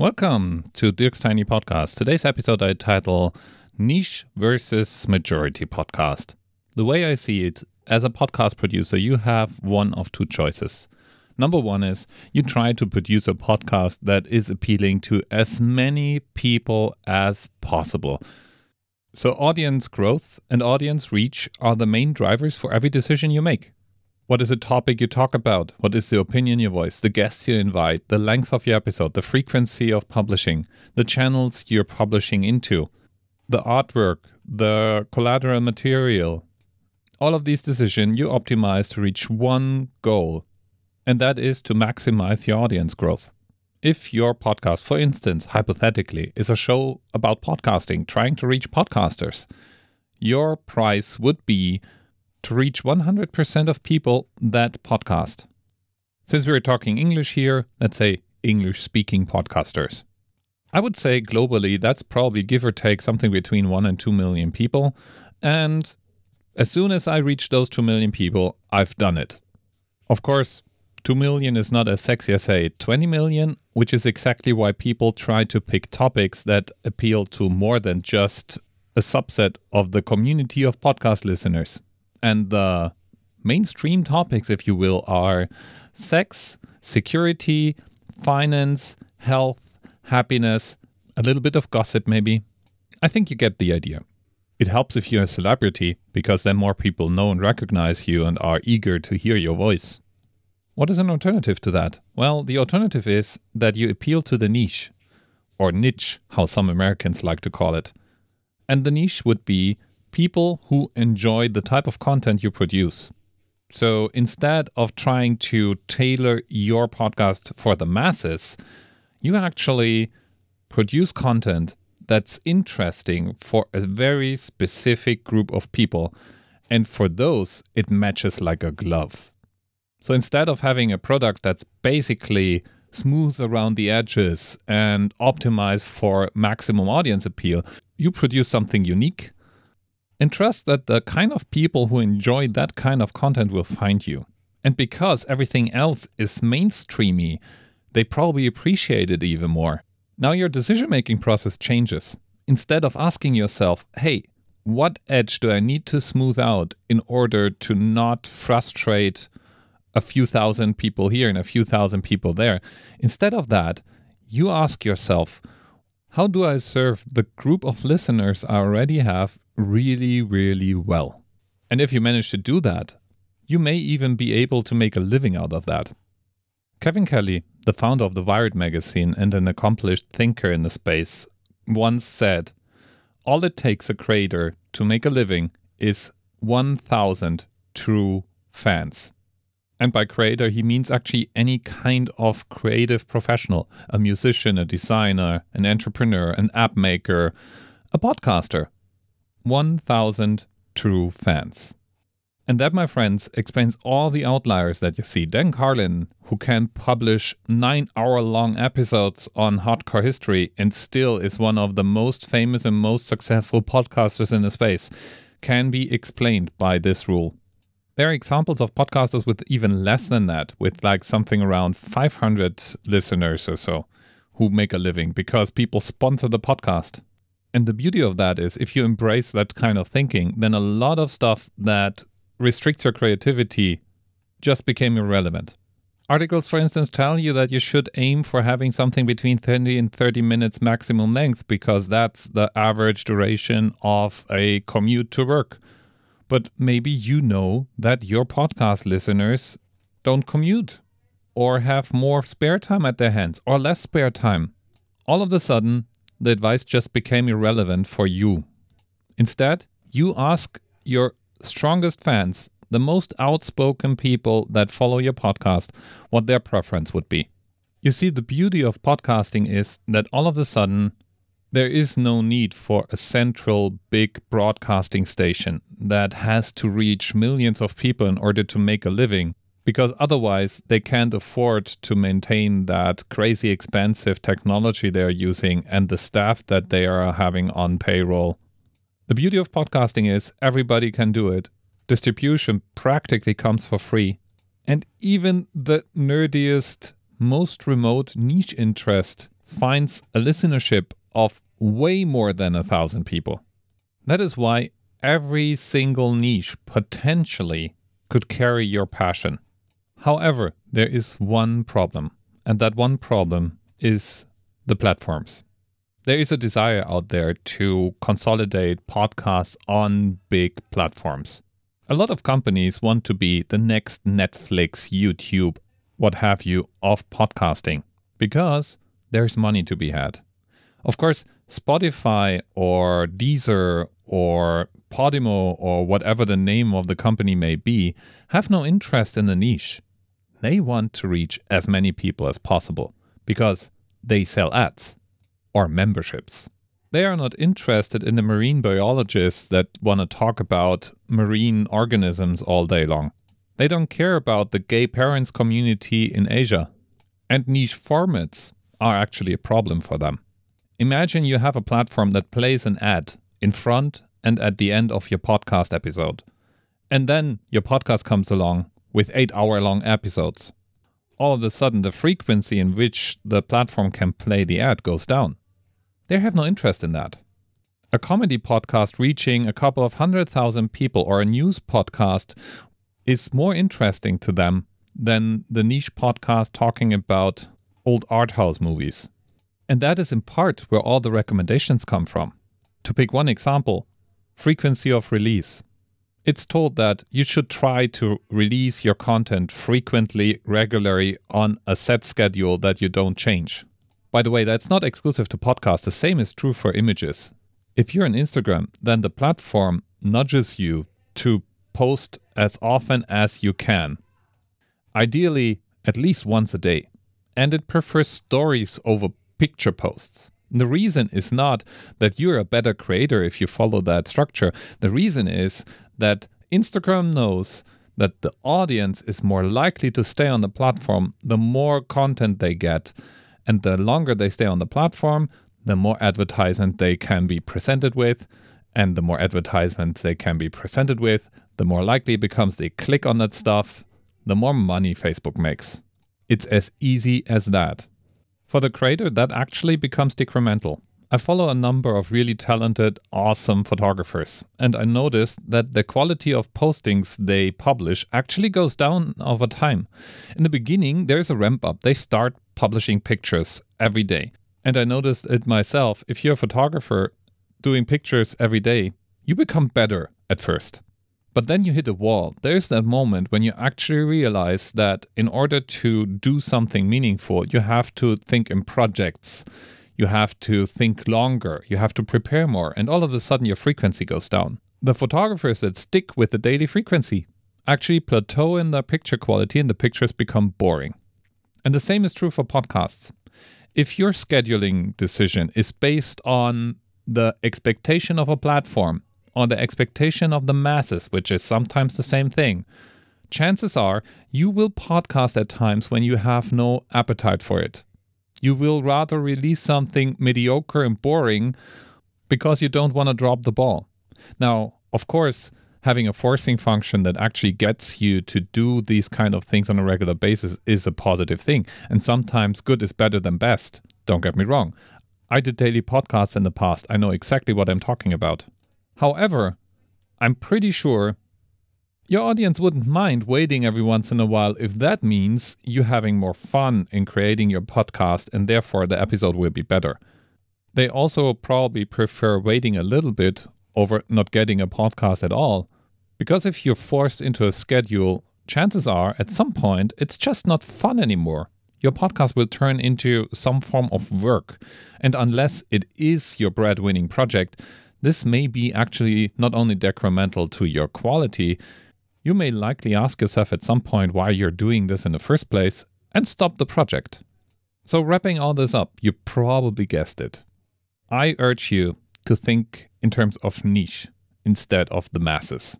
Welcome to Dirk's Tiny Podcast. Today's episode I title Niche versus Majority Podcast. The way I see it, as a podcast producer, you have one of two choices. Number one is you try to produce a podcast that is appealing to as many people as possible. So, audience growth and audience reach are the main drivers for every decision you make. What is the topic you talk about? What is the opinion you voice? The guests you invite? The length of your episode? The frequency of publishing? The channels you're publishing into? The artwork? The collateral material? All of these decisions you optimize to reach one goal, and that is to maximize your audience growth. If your podcast, for instance, hypothetically, is a show about podcasting, trying to reach podcasters, your price would be to reach 100% of people that podcast. Since we're talking English here, let's say English speaking podcasters. I would say globally that's probably give or take something between 1 and 2 million people. And as soon as I reach those 2 million people, I've done it. Of course, 2 million is not as sexy as say 20 million, which is exactly why people try to pick topics that appeal to more than just a subset of the community of podcast listeners. And the mainstream topics, if you will, are sex, security, finance, health, happiness, a little bit of gossip, maybe. I think you get the idea. It helps if you're a celebrity because then more people know and recognize you and are eager to hear your voice. What is an alternative to that? Well, the alternative is that you appeal to the niche, or niche, how some Americans like to call it. And the niche would be people who enjoy the type of content you produce. So instead of trying to tailor your podcast for the masses, you actually produce content that's interesting for a very specific group of people. And for those, it matches like a glove. So instead of having a product that's basically smooth around the edges and optimized for maximum audience appeal, you produce something unique and trust that the kind of people who enjoy that kind of content will find you. And because everything else is mainstreamy, they probably appreciate it even more. Now your decision making process changes. Instead of asking yourself, hey, what edge do I need to smooth out in order to not frustrate a few thousand people here and a few thousand people there? Instead of that, you ask yourself, how do I serve the group of listeners I already have really, really well? And if you manage to do that, you may even be able to make a living out of that. Kevin Kelly, the founder of the Wired magazine and an accomplished thinker in the space, once said, All it takes a creator to make a living is 1,000 true fans. And by creator, he means actually any kind of creative professional a musician, a designer, an entrepreneur, an app maker, a podcaster. 1,000 true fans. And that, my friends, explains all the outliers that you see. Dan Carlin, who can publish nine hour long episodes on hardcore history and still is one of the most famous and most successful podcasters in the space, can be explained by this rule. There are examples of podcasters with even less than that, with like something around 500 listeners or so, who make a living because people sponsor the podcast. And the beauty of that is if you embrace that kind of thinking, then a lot of stuff that restricts your creativity just became irrelevant. Articles, for instance, tell you that you should aim for having something between 30 and 30 minutes maximum length because that's the average duration of a commute to work. But maybe you know that your podcast listeners don't commute or have more spare time at their hands or less spare time. All of a sudden, the advice just became irrelevant for you. Instead, you ask your strongest fans, the most outspoken people that follow your podcast, what their preference would be. You see, the beauty of podcasting is that all of a sudden, there is no need for a central big broadcasting station that has to reach millions of people in order to make a living because otherwise they can't afford to maintain that crazy expensive technology they're using and the staff that they are having on payroll. The beauty of podcasting is everybody can do it. Distribution practically comes for free. And even the nerdiest, most remote niche interest finds a listenership of way more than a thousand people. That is why every single niche potentially could carry your passion. However, there is one problem, and that one problem is the platforms. There is a desire out there to consolidate podcasts on big platforms. A lot of companies want to be the next Netflix, YouTube, what have you, of podcasting because there's money to be had. Of course, Spotify or Deezer or Podimo or whatever the name of the company may be have no interest in the niche. They want to reach as many people as possible because they sell ads or memberships. They are not interested in the marine biologists that want to talk about marine organisms all day long. They don't care about the gay parents community in Asia. And niche formats are actually a problem for them. Imagine you have a platform that plays an ad in front and at the end of your podcast episode. And then your podcast comes along with eight hour long episodes. All of a sudden, the frequency in which the platform can play the ad goes down. They have no interest in that. A comedy podcast reaching a couple of hundred thousand people or a news podcast is more interesting to them than the niche podcast talking about old art house movies. And that is in part where all the recommendations come from. To pick one example, frequency of release. It's told that you should try to release your content frequently, regularly on a set schedule that you don't change. By the way, that's not exclusive to podcasts. The same is true for images. If you're on Instagram, then the platform nudges you to post as often as you can. Ideally, at least once a day. And it prefers stories over picture posts. The reason is not that you're a better creator if you follow that structure. The reason is that Instagram knows that the audience is more likely to stay on the platform the more content they get and the longer they stay on the platform, the more advertisement they can be presented with. And the more advertisements they can be presented with, the more likely it becomes they click on that stuff, the more money Facebook makes. It's as easy as that. For the creator, that actually becomes decremental. I follow a number of really talented, awesome photographers, and I noticed that the quality of postings they publish actually goes down over time. In the beginning, there's a ramp up. They start publishing pictures every day. And I noticed it myself. If you're a photographer doing pictures every day, you become better at first. But then you hit a wall. There's that moment when you actually realize that in order to do something meaningful, you have to think in projects. You have to think longer. You have to prepare more. And all of a sudden, your frequency goes down. The photographers that stick with the daily frequency actually plateau in their picture quality and the pictures become boring. And the same is true for podcasts. If your scheduling decision is based on the expectation of a platform, or the expectation of the masses, which is sometimes the same thing, chances are you will podcast at times when you have no appetite for it. You will rather release something mediocre and boring because you don't want to drop the ball. Now, of course, having a forcing function that actually gets you to do these kind of things on a regular basis is a positive thing. And sometimes good is better than best. Don't get me wrong. I did daily podcasts in the past. I know exactly what I'm talking about. However, I'm pretty sure your audience wouldn't mind waiting every once in a while if that means you having more fun in creating your podcast and therefore the episode will be better. They also probably prefer waiting a little bit over not getting a podcast at all. Because if you're forced into a schedule, chances are at some point it's just not fun anymore. Your podcast will turn into some form of work. And unless it is your breadwinning project, this may be actually not only detrimental to your quality, you may likely ask yourself at some point why you're doing this in the first place and stop the project. So, wrapping all this up, you probably guessed it. I urge you to think in terms of niche instead of the masses.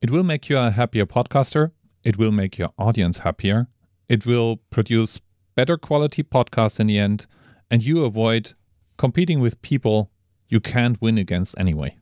It will make you a happier podcaster. It will make your audience happier. It will produce better quality podcasts in the end. And you avoid competing with people you can't win against anyway.